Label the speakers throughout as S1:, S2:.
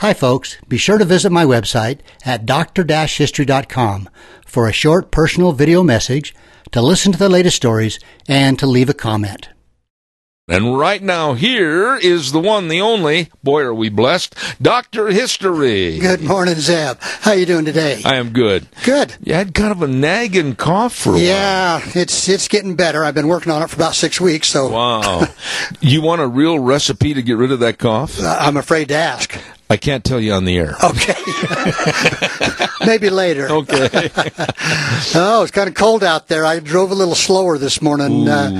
S1: Hi, folks. Be sure to visit my website at dr-history.com for a short personal video message, to listen to the latest stories, and to leave a comment.
S2: And right now, here is the one, the only, boy are we blessed, Dr. History.
S1: Good morning, Zeb. How are you doing today?
S2: I am good.
S1: Good.
S2: You had kind of a nagging cough for a while.
S1: Yeah, it's it's getting better. I've been working on it for about six weeks, so.
S2: Wow. you want a real recipe to get rid of that cough?
S1: Uh, I'm afraid to ask.
S2: I can't tell you on the air.
S1: Okay. Maybe later.
S2: Okay.
S1: oh, it's kind of cold out there. I drove a little slower this morning. Uh,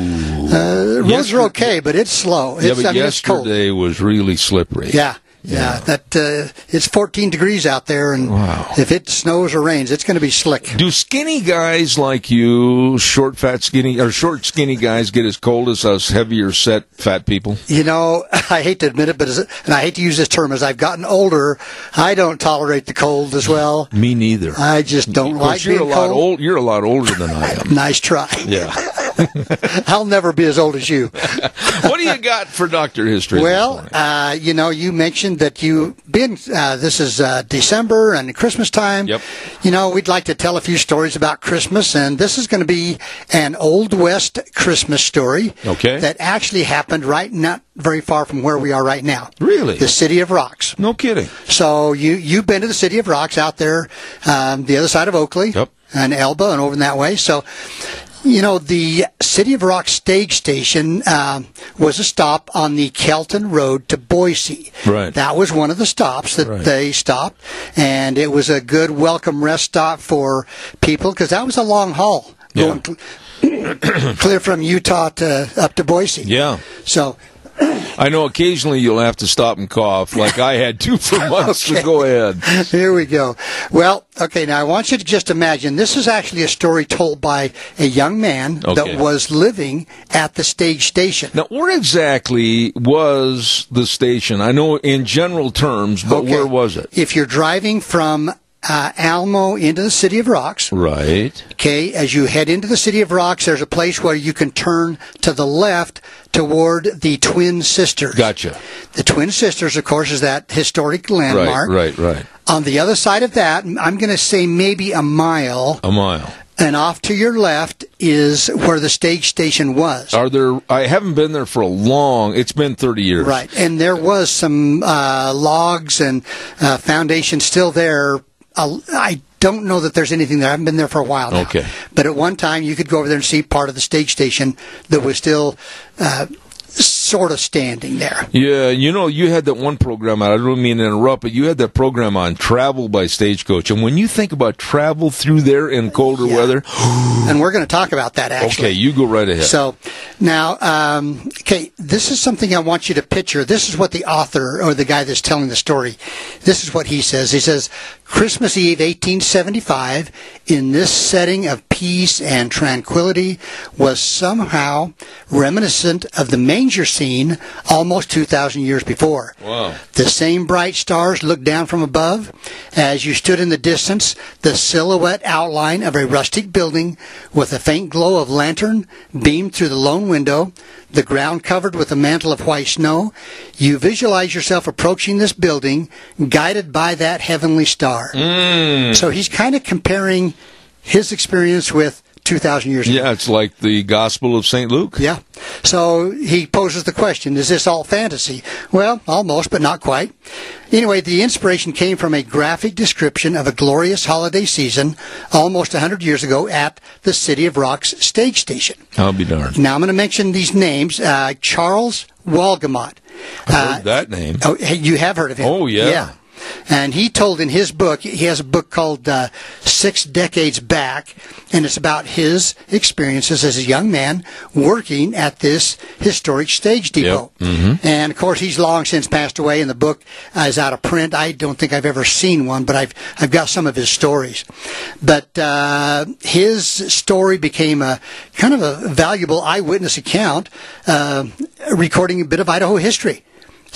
S1: uh, roads are okay, but it's slow. It's,
S2: yeah, but
S1: I mean, it's cold.
S2: yesterday was really slippery.
S1: Yeah. Yeah, that uh, it's 14 degrees out there, and
S2: Wow.
S1: if it snows or rains, it's going to be slick.
S2: Do skinny guys like you, short, fat, skinny, or short, skinny guys get as cold as us heavier set fat people?
S1: You know, I hate to admit it, but as, and I hate to use this term, as I've gotten older, I don't tolerate the cold as well.
S2: Me neither.
S1: I just don't like
S2: you're
S1: being
S2: a lot
S1: cold.
S2: old. You're a lot older than I am.
S1: Nice try.
S2: Yeah.
S1: I'll never be as old as you.
S2: what do you got for Doctor History?
S1: Well, uh, you know, you mentioned that you've been. Uh, this is uh, December and Christmas time.
S2: Yep.
S1: You know, we'd like to tell a few stories about Christmas, and this is going to be an Old West Christmas story.
S2: Okay.
S1: That actually happened right not very far from where we are right now.
S2: Really?
S1: The city of Rocks.
S2: no kidding.
S1: So you you've been to the city of Rocks out there, um, the other side of Oakley,
S2: Yep.
S1: and Elba, and over in that way. So. You know, the City of Rock stage station um, was a stop on the Kelton Road to Boise.
S2: Right.
S1: That was one of the stops that
S2: Right.
S1: they stopped, and it was a good welcome rest stop for people because that was a long haul
S2: Yeah.
S1: going cl- clear from Utah to up to Boise.
S2: Yeah.
S1: So
S2: I know occasionally you'll have to stop and cough, like I had to for months. So go ahead.
S1: Here we go. Well, okay, now I want you to just imagine this is actually a story told by a young man
S2: Okay.
S1: that was living at the stage station.
S2: Now, where exactly was the station? I know in general terms, but
S1: Okay.
S2: where was it?
S1: If you're driving from uh, Almo into the city of Rocks,
S2: Right.
S1: okay, as you head into the city of Rocks, there's a place where you can turn to the left toward the Twin Sisters.
S2: Gotcha.
S1: The Twin Sisters, of course, is that historic landmark.
S2: Right, right, right.
S1: On the other side of that, I'm going to say maybe a mile.
S2: A mile.
S1: And off to your left is where the stage station was.
S2: Are there? I haven't been there for a long. It's been thirty years.
S1: Right. And there was some uh, logs and uh, foundation still there. I don't know that there's anything there. I haven't been there for a while now.
S2: Okay.
S1: But at one time, you could go over there and see part of the stage station that was still uh, sort of standing there.
S2: Yeah, you know, you had that one program out. I don't mean to interrupt, but you had that program on travel by stagecoach. And when you think about travel through there in colder
S1: Yeah.
S2: weather,
S1: And we're going to talk about that actually.
S2: okay, you go right ahead.
S1: So now, um, okay, this is something I want you to picture. This is what the author or the guy that's telling the story, this is what he says. He says, Christmas Eve, 1875, in this setting of peace and tranquility, was somehow reminiscent of the manger scene almost 2,000 years before.
S2: Wow.
S1: The same bright stars looked down from above. As you stood in the distance, the silhouette outline of a rustic building with a faint glow of lantern beamed through the lone window, the ground covered with a mantle of white snow. You visualize yourself approaching this building, guided by that heavenly star. Mm. So he's kind of comparing his experience with 2,000 years ago.
S2: yeah, it's like the Gospel of St. Luke.
S1: Yeah. So he poses the question, is this all fantasy? Well, almost, but not quite. Anyway, the inspiration came from a graphic description of a glorious holiday season almost 100 years ago at the City of Rocks stage station.
S2: I'll be darned.
S1: Now I'm going to mention these names. Uh, Charles
S2: Walgamott. Heard that name.
S1: Oh, you have heard of him?
S2: Oh, yeah.
S1: Yeah. And he told in his book, he has a book called uh, Six Decades Back, and it's about his experiences as a young man working at this historic stage depot. And of course, he's long since passed away, and the book uh, is out of print. I don't think I've ever seen one, but I've I've got some of his stories. But uh, his story became a kind of a valuable eyewitness account, uh, recording a bit of Idaho history.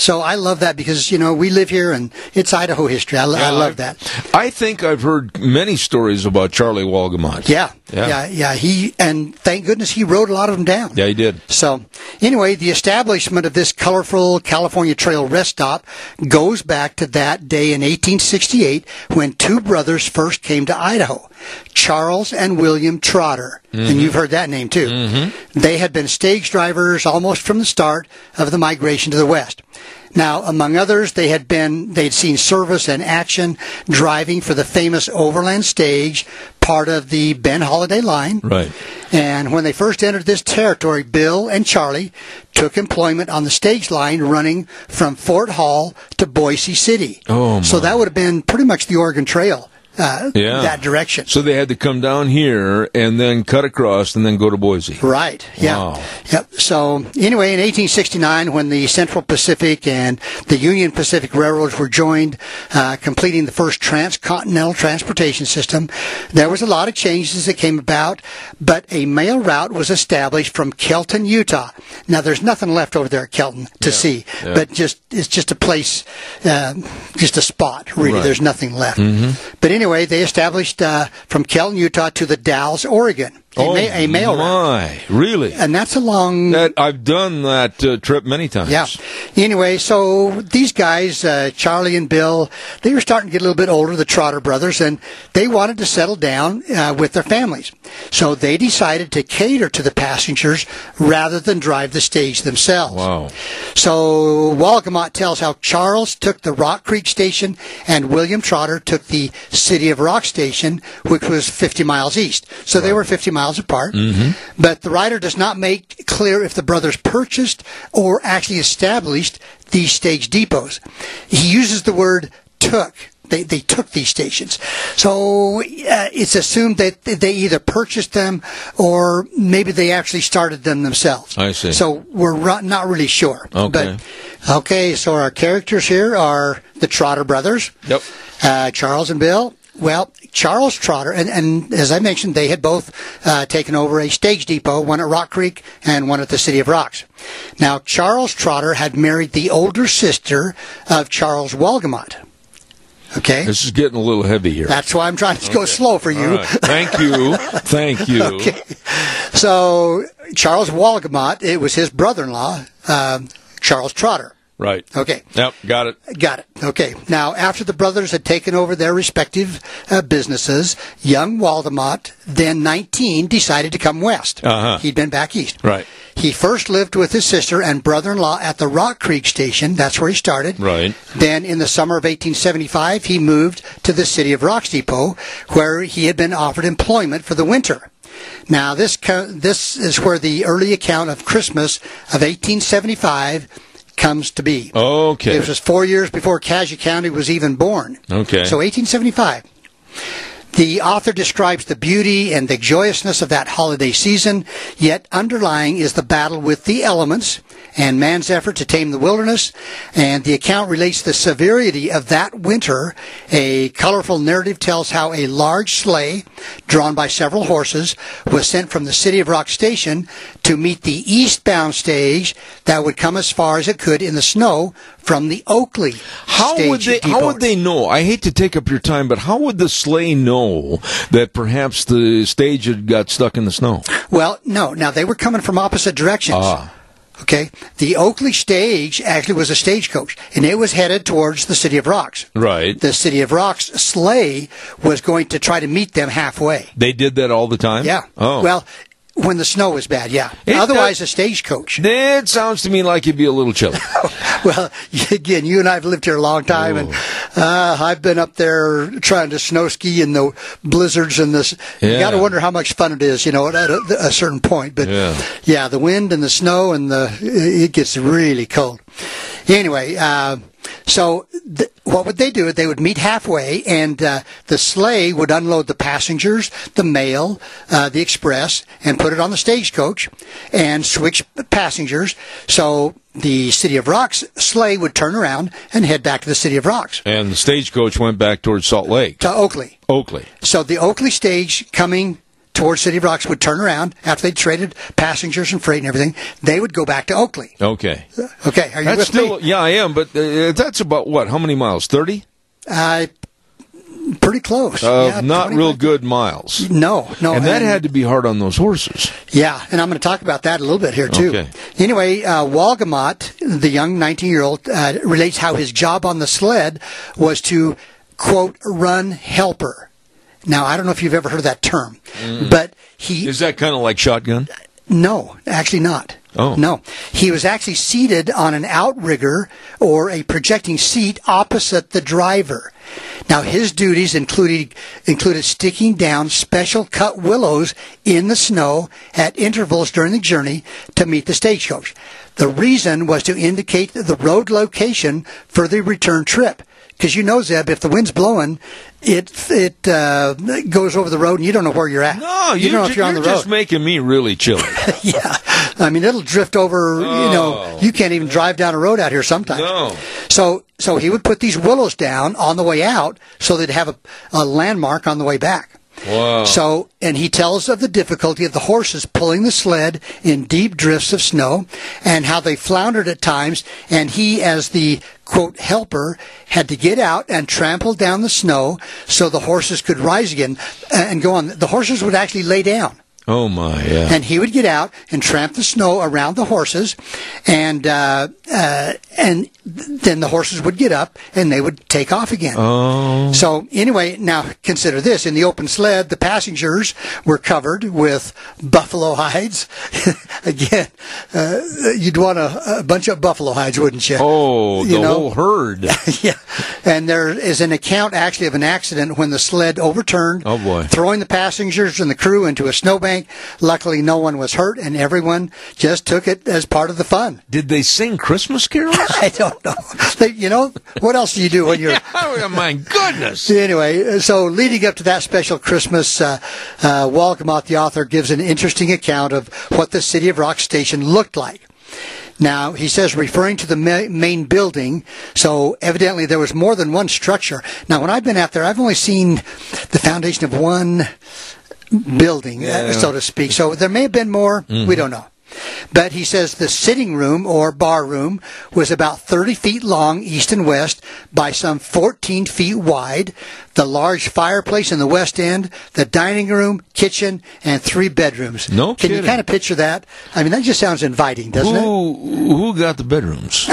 S1: So I love that because you know we live here and it's Idaho history. I, lo- I love that.
S2: I think I've heard many stories about Charlie Walgamott.
S1: Yeah,
S2: Yeah.
S1: yeah, yeah. He and thank goodness he wrote a lot of them down.
S2: Yeah, he did.
S1: So, anyway, the establishment of this colorful California Trail rest stop goes back to that day in 1868 when two brothers first came to Idaho, Charles and William Trotter. And mm-hmm. you've heard that name too. Mm-hmm. They had been stage drivers almost from the start of the migration to the west. Now, among others, they had been, they'd seen service and action driving for the famous Overland Stage, part of the Ben Holladay line.
S2: Right.
S1: And when they first entered this territory, Bill and Charlie took employment on the stage line running from Fort Hall to Boise City.
S2: Oh,
S1: So that would have been pretty much the Oregon Trail, uh,
S2: Yeah.
S1: that direction.
S2: So they had to come down here and then cut across and then go to Boise.
S1: Right. Yeah.
S2: Wow.
S1: Yep. So anyway, in 1869, when the Central Pacific and the Union Pacific Railroads were joined, uh, completing the first transcontinental transportation system, there was a lot of changes that came about, but a mail route was established from Kelton, Utah. Now, there's nothing left over there at Kelton to see,
S2: yeah.
S1: but just it's just a place, uh, just a spot. Really,
S2: Right.
S1: there's nothing left. But anyway, they established uh, from Kelton, Utah, to the Dalles, Oregon, a,
S2: oh,
S1: ma- a mail route.
S2: Really?
S1: and that's a long
S2: that I've done that uh, trip many times.
S1: yeah anyway so these guys uh, charlie and bill they were starting to get a little bit older the trotter brothers and they wanted to settle down uh, with their families so they decided to cater to the passengers rather than drive the stage themselves
S2: Wow.
S1: so Walgamott tells how Charles took the Rock Creek station and William Trotter took the City of Rock station, which was 50 miles east. So they were 50 miles apart. But the writer does not make clear if the brothers purchased or actually established these stage depots. He uses the word took. They, they took these stations. So uh, it's assumed that they either purchased them or maybe they actually started them themselves.
S2: I see.
S1: So we're not really sure.
S2: Okay.
S1: But, okay, so our characters here are the Trotter brothers.
S2: Yep.
S1: Uh, Charles and Bill. Well, Charles Trotter, and, and as I mentioned, they had both uh, taken over a stage depot, one at Rock Creek and one at the City of Rocks. Now, Charles Trotter had married the older sister of Charles Walgamott. Okay?
S2: This is getting a little heavy here.
S1: That's why I'm trying to go slow for you.
S2: Right. Thank you. Thank you. Okay.
S1: So, Charles Walgamott, it was his brother in law, um Charles Trotter.
S2: Right.
S1: Okay.
S2: Yep. Got it.
S1: Got it. Okay. Now, after the brothers had taken over their respective uh, businesses, young Walgamott, then 19, decided to come west.
S2: Uh-huh.
S1: He'd been back east.
S2: Right.
S1: He first lived with his sister and brother-in-law at the Rock Creek station. That's where he started.
S2: Right.
S1: Then, in the summer of 1875, he moved to the City of Rocks Depot, where he had been offered employment for the winter. Now, this co- this is where the early account of Christmas of 1875 comes to be.
S2: Okay.
S1: It was four years before Cassia County was even born.
S2: Okay.
S1: So 1875. The author describes the beauty and the joyousness of that holiday season, yet underlying is the battle with the elements and man's effort to tame the wilderness. And the account relates the severity of that winter. A colorful narrative tells how a large sleigh, drawn by several horses, was sent from the City of Rock Station to meet the eastbound stage that would come as far as it could in the snow from the Oakley
S2: How
S1: stage
S2: would they?
S1: depot.
S2: How would they know? I hate to take up your time, but how would the sleigh know that perhaps the stage had got stuck in the snow?
S1: Well, no. Now they were coming from opposite directions.
S2: Ah.
S1: Okay. The Oakley stage actually was a stagecoach, and it was headed towards the City of Rocks.
S2: Right.
S1: The City of Rocks sleigh was going to try to meet them halfway.
S2: They did that all the time.
S1: Yeah.
S2: Oh.
S1: Well, when the snow is bad, yeah.
S2: It
S1: Otherwise,
S2: does-
S1: a stagecoach.
S2: It sounds to me like you'd be a little chilly.
S1: Well, again, you and I have lived here a long time, and uh, I've been up there trying to snow ski in the blizzards and this. You got to wonder how much fun it is, you know, at a, a certain point. But
S2: Yeah.
S1: yeah, the wind and the snow and the it gets really cold. Anyway, uh, so th- what would they do? They would meet halfway, and uh, the sleigh would unload the passengers, the mail, uh, the express, and put it on the stagecoach, and switch passengers. So the City of Rocks sleigh would turn around and head back to the City of Rocks
S2: And the stagecoach went back towards Salt Lake.
S1: to Oakley.
S2: Oakley.
S1: So the Oakley stage coming towards City of Rocks would turn around after they traded passengers and freight and everything. They would go back to Oakley.
S2: Okay.
S1: Okay, are you
S2: That's
S1: with
S2: still,
S1: me?
S2: yeah, I am, but uh, that's about what? How many miles? 30?
S1: Uh, pretty close.
S2: Uh,
S1: Yeah,
S2: not
S1: 25.
S2: real good miles.
S1: No, no.
S2: And that had to be hard on those horses.
S1: Yeah, and I'm going to talk about that a little bit here too.
S2: Okay.
S1: Anyway, uh, Walgamott, the young 19-year-old, uh, relates how his job on the sled was to quote run helper. Now, I don't know if you've ever heard that term, mm. but he
S2: Is that kind of like shotgun?
S1: no, actually not.
S2: Oh.
S1: No. He was actually seated on an outrigger or a projecting seat opposite the driver. Now his duties included included sticking down special cut willows in the snow at intervals during the journey to meet the stagecoach. The reason was to indicate the road location for the return trip. Because you know, Zeb, if the wind's blowing, it it uh, goes over the road and you don't know where you're at.
S2: No,
S1: you
S2: you
S1: don't know if you're on the road.
S2: just making me really chilly.
S1: yeah. I mean, it'll drift over, you know,
S2: Oh.
S1: you can't even drive down a road out here sometimes.
S2: No.
S1: So, so he would put these willows down on the way out so they'd have a, a landmark on the way back.
S2: Wow.
S1: So, and he tells of the difficulty of the horses pulling the sled in deep drifts of snow and how they floundered at times. And he, as the quote helper, had to get out and trample down the snow so the horses could rise again uh, and go on. The horses would actually lay down
S2: oh, my, yeah.
S1: and he would get out and tramp the snow around the horses, and uh, uh, and then the horses would get up and they would take off again.
S2: oh.
S1: So anyway, now consider this: in the open sled, the passengers were covered with buffalo hides. Again, uh, you'd want a, a bunch of buffalo hides, wouldn't you?
S2: Oh, the
S1: You know?
S2: whole herd.
S1: yeah. And there is an account actually of an accident when the sled overturned,
S2: Oh, boy.
S1: throwing the passengers and the crew into a snowbank. Luckily, no one was hurt, and everyone just took it as part of the fun.
S2: Did they sing Christmas carols?
S1: I don't know. They, you know, what else do you do when you're.
S2: oh, my goodness.
S1: Anyway, so leading up to that special Christmas, uh, uh, the author, gives an interesting account of what the City of Rock station looked like. Now, he says, referring to the main building, so evidently there was more than one structure. Now, when I've been out there, I've only seen the foundation of one building, uh, so to speak. So there may have been more. We don't know. But he says the sitting room or bar room was about 30 feet long east and west by some 14 feet wide. The large fireplace in the west end, the dining room, kitchen, and three bedrooms.
S2: No
S1: Can you kind of picture that? I mean, that just sounds inviting, doesn't it?
S2: Who, who got the bedrooms?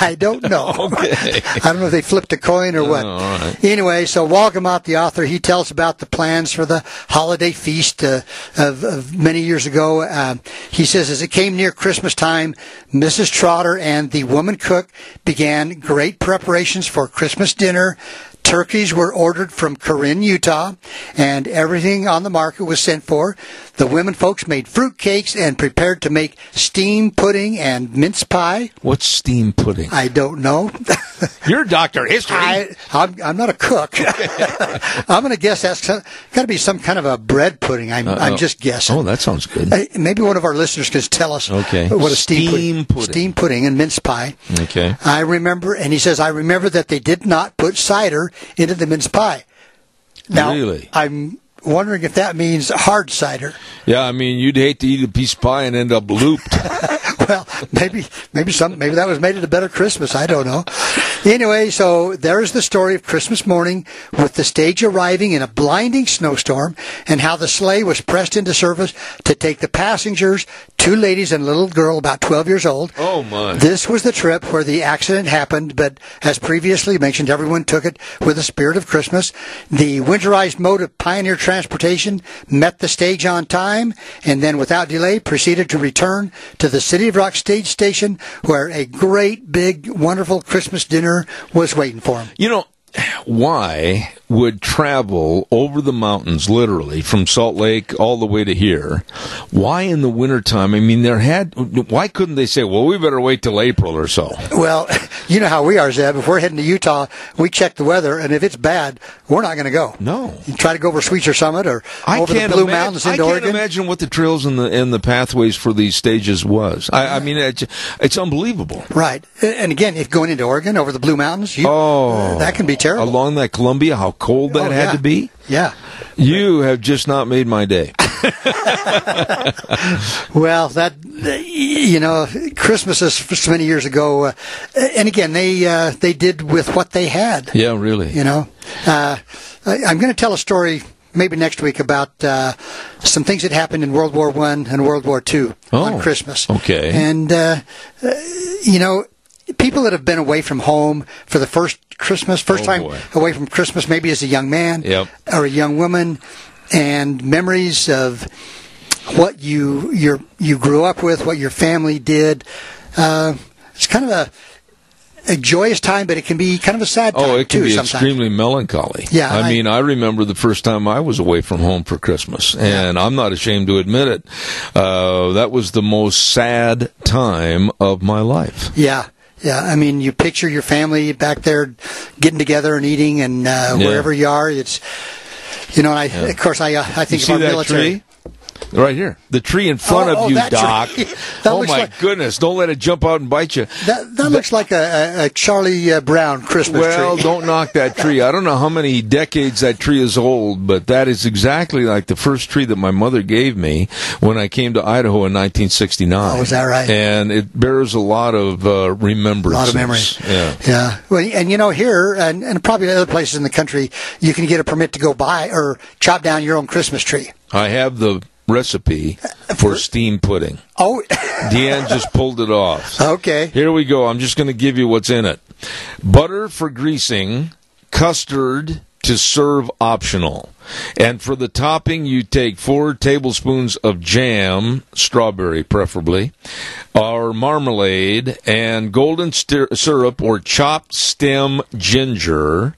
S1: I don't know.
S2: Okay.
S1: I don't know if they flipped a coin or what.
S2: Oh, all right.
S1: Anyway, so Walgamott, the author, he tells about the plans for the holiday feast uh, of, of many years ago. Um, he says, as it came near Christmas time, Mrs. Trotter and the woman cook began great preparations for Christmas dinner. Turkeys were ordered from Corinne, Utah, and everything on the market was sent for. The women folks made fruit cakes and prepared to make steam pudding and mince pie.
S2: What's steam pudding?
S1: I don't know.
S2: You're Dr. History.
S1: I, I'm, I'm not a cook. I'm going to guess that's got to be some kind of a bread pudding. I'm, I'm just guessing.
S2: oh, that sounds good.
S1: Uh, Maybe one of our listeners could tell us
S2: Okay.
S1: what a steam,
S2: Steam pudding.
S1: steam pudding and mince pie.
S2: Okay.
S1: I remember, and he says, I remember that they did not put cider into the mince pie. Now,
S2: Really?
S1: I'm wondering if that means hard cider.
S2: Yeah, I mean, you'd hate to eat a piece of pie and end up looped.
S1: well, maybe maybe some maybe that was made it a better Christmas. I don't know. Anyway, so there's the story of Christmas morning with the stage arriving in a blinding snowstorm and how the sleigh was pressed into service to take the passengers, two ladies and a little girl about 12 years old.
S2: Oh, my.
S1: This was the trip where the accident happened, but as previously mentioned, everyone took it with the spirit of Christmas. The winterized mode of pioneer transportation met the stage on time and then without delay proceeded to return to the City of Rock stage station where a great big wonderful Christmas dinner was waiting for him.
S2: You know, why would travel over the mountains, literally from Salt Lake all the way to here. Why in the wintertime? I mean, there had. Why couldn't they say, "Well, we better wait till April or so"?
S1: Well, you know how we are, Zeb. If we're heading to Utah, we check the weather, and if it's bad, we're not going to go.
S2: No.
S1: You try to go over Sweetzer Summit or
S2: I
S1: over the Blue
S2: imagine,
S1: Mountains
S2: I can't
S1: Oregon.
S2: imagine what the trails and the and the pathways for these stages was. I, I mean, it's, it's unbelievable.
S1: Right. And again, if going into Oregon over the Blue Mountains, you,
S2: Oh,
S1: that can be terrible.
S2: Along that Columbia, how cold that
S1: Oh,
S2: had
S1: yeah.
S2: to be.
S1: Yeah.
S2: You have just not made my day.
S1: Well, that you know, Christmases for so many years ago, uh, and again, they uh, they did with what they had.
S2: Yeah, really.
S1: You know, uh, I, I'm going to tell a story maybe next week about uh, some things that happened in World War One and World War Two
S2: Oh,
S1: on Christmas.
S2: okay.
S1: and uh, uh, you know. People that have been away from home for the first Christmas, first
S2: Oh,
S1: time
S2: boy.
S1: away from Christmas, maybe as a young man
S2: Yep.
S1: or a young woman, and memories of what you your you grew up with, what your family did. Uh, it's kind of a a joyous time, but it can be kind of a sad time
S2: Oh, it can
S1: too.
S2: be
S1: sometimes.
S2: extremely melancholy.
S1: Yeah,
S2: I,
S1: I-
S2: mean, I remember the first time I was away from home for Christmas, and I'm not ashamed to admit it. Uh, that was the most sad time of my life.
S1: Yeah, yeah. I mean, you picture your family back there getting together and eating, and uh,
S2: Yeah.
S1: wherever you are, it's you know. And I, of course, I uh, I
S2: You
S1: think
S2: see
S1: of our
S2: that
S1: military.
S2: tree? Right here. The tree in front
S1: Oh,
S2: of
S1: oh,
S2: you, Doc. oh, my
S1: like-
S2: goodness. Don't let it jump out and bite you.
S1: That that looks like a, a, Charlie uh, Brown Christmas
S2: Well,
S1: tree.
S2: don't knock that tree. I don't know how many decades that tree is old, but that is exactly like the first tree that my mother gave me when I came to Idaho in 1969.
S1: Oh, is that right?
S2: And it bears a lot of uh,
S1: A lot of memories.
S2: Yeah.
S1: Yeah. Well, and you know, here and, and probably other places in the country, you can get a permit to go buy or chop down your own Christmas tree.
S2: I have the recipe for steam pudding.
S1: Oh,
S2: Deanne just pulled it off.
S1: okay.
S2: Here we go. I'm just going to give you what's in it butter for greasing, custard to serve optional. And for the topping, you take four tablespoons of jam, strawberry preferably, or marmalade, and golden syrup or chopped stem ginger.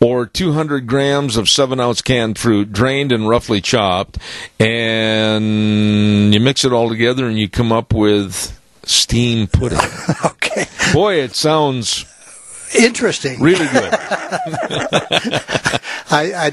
S2: Or 200 grams of 7 ounce canned fruit, drained and roughly chopped, and you mix it all together and you come up with steam pudding.
S1: Okay.
S2: Boy, it sounds
S1: Interesting.
S2: really good.
S1: I, I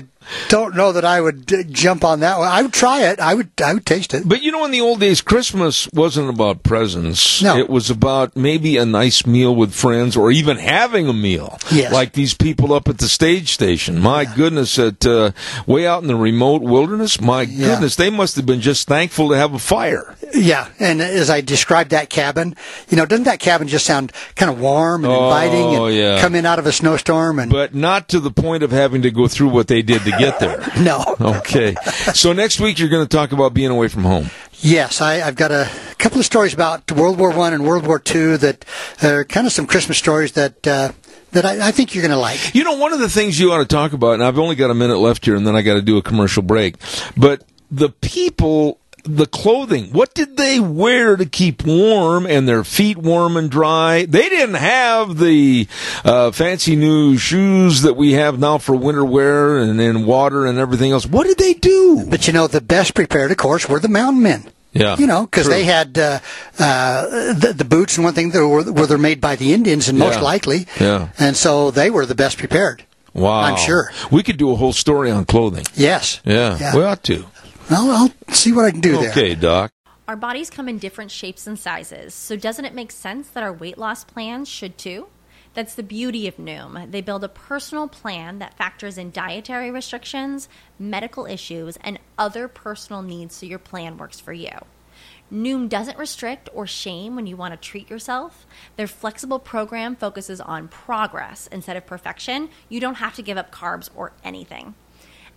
S1: don't know that I would uh, jump on that one. I would try it. I would. I would taste it.
S2: But you know, in the old days, Christmas wasn't about presents.
S1: No.
S2: It was about maybe a nice meal with friends or even having a meal.
S1: Yes.
S2: Like these people up at the stage station. My goodness, at uh, way out in the remote wilderness, my
S1: Yeah.
S2: goodness, they must have been just thankful to have a fire.
S1: Yeah. And as I described that cabin, you know, doesn't that cabin just sound kind of warm and
S2: Oh,
S1: inviting and
S2: yeah.
S1: come in out of a snowstorm and
S2: But not to the point of having to go through what they did to get there.
S1: no.
S2: Okay. So next week you're going to talk about being away from home.
S1: Yes, I, I've got a couple of stories about World War One and World War Two that are kind of some Christmas stories that uh, that I, I think you're going to like.
S2: You know, one of the things you ought to talk about, and I've only got a minute left here, and then I got to do a commercial break. But the people, the clothing, what did they wear to keep warm and their feet warm and dry? They didn't have the uh, fancy new shoes that we have now for winter wear and, and water and everything else. What did they do?
S1: But you know, the best prepared, of course, were the mountain men.
S2: Yeah,
S1: You know, because they had uh, uh, the, the boots and one thing that were, were they're made by the Indians, and most
S2: Yeah.
S1: likely,
S2: Yeah.
S1: and so they were the best prepared.
S2: Wow,
S1: I'm sure.
S2: we could do a whole story on clothing.
S1: Yes.
S2: Yeah,
S1: Yeah.
S2: we ought to.
S1: Well, I'll see what I can do there.
S2: Okay, Doc.
S3: Our bodies come in different shapes and sizes, so doesn't it make sense that our weight loss plans should too? That's the beauty of Noom. They build a personal plan that factors in dietary restrictions, medical issues, and other personal needs so your plan works for you. Noom doesn't restrict or shame when you want to treat yourself. Their flexible program focuses on progress instead of perfection. You don't have to give up carbs or anything.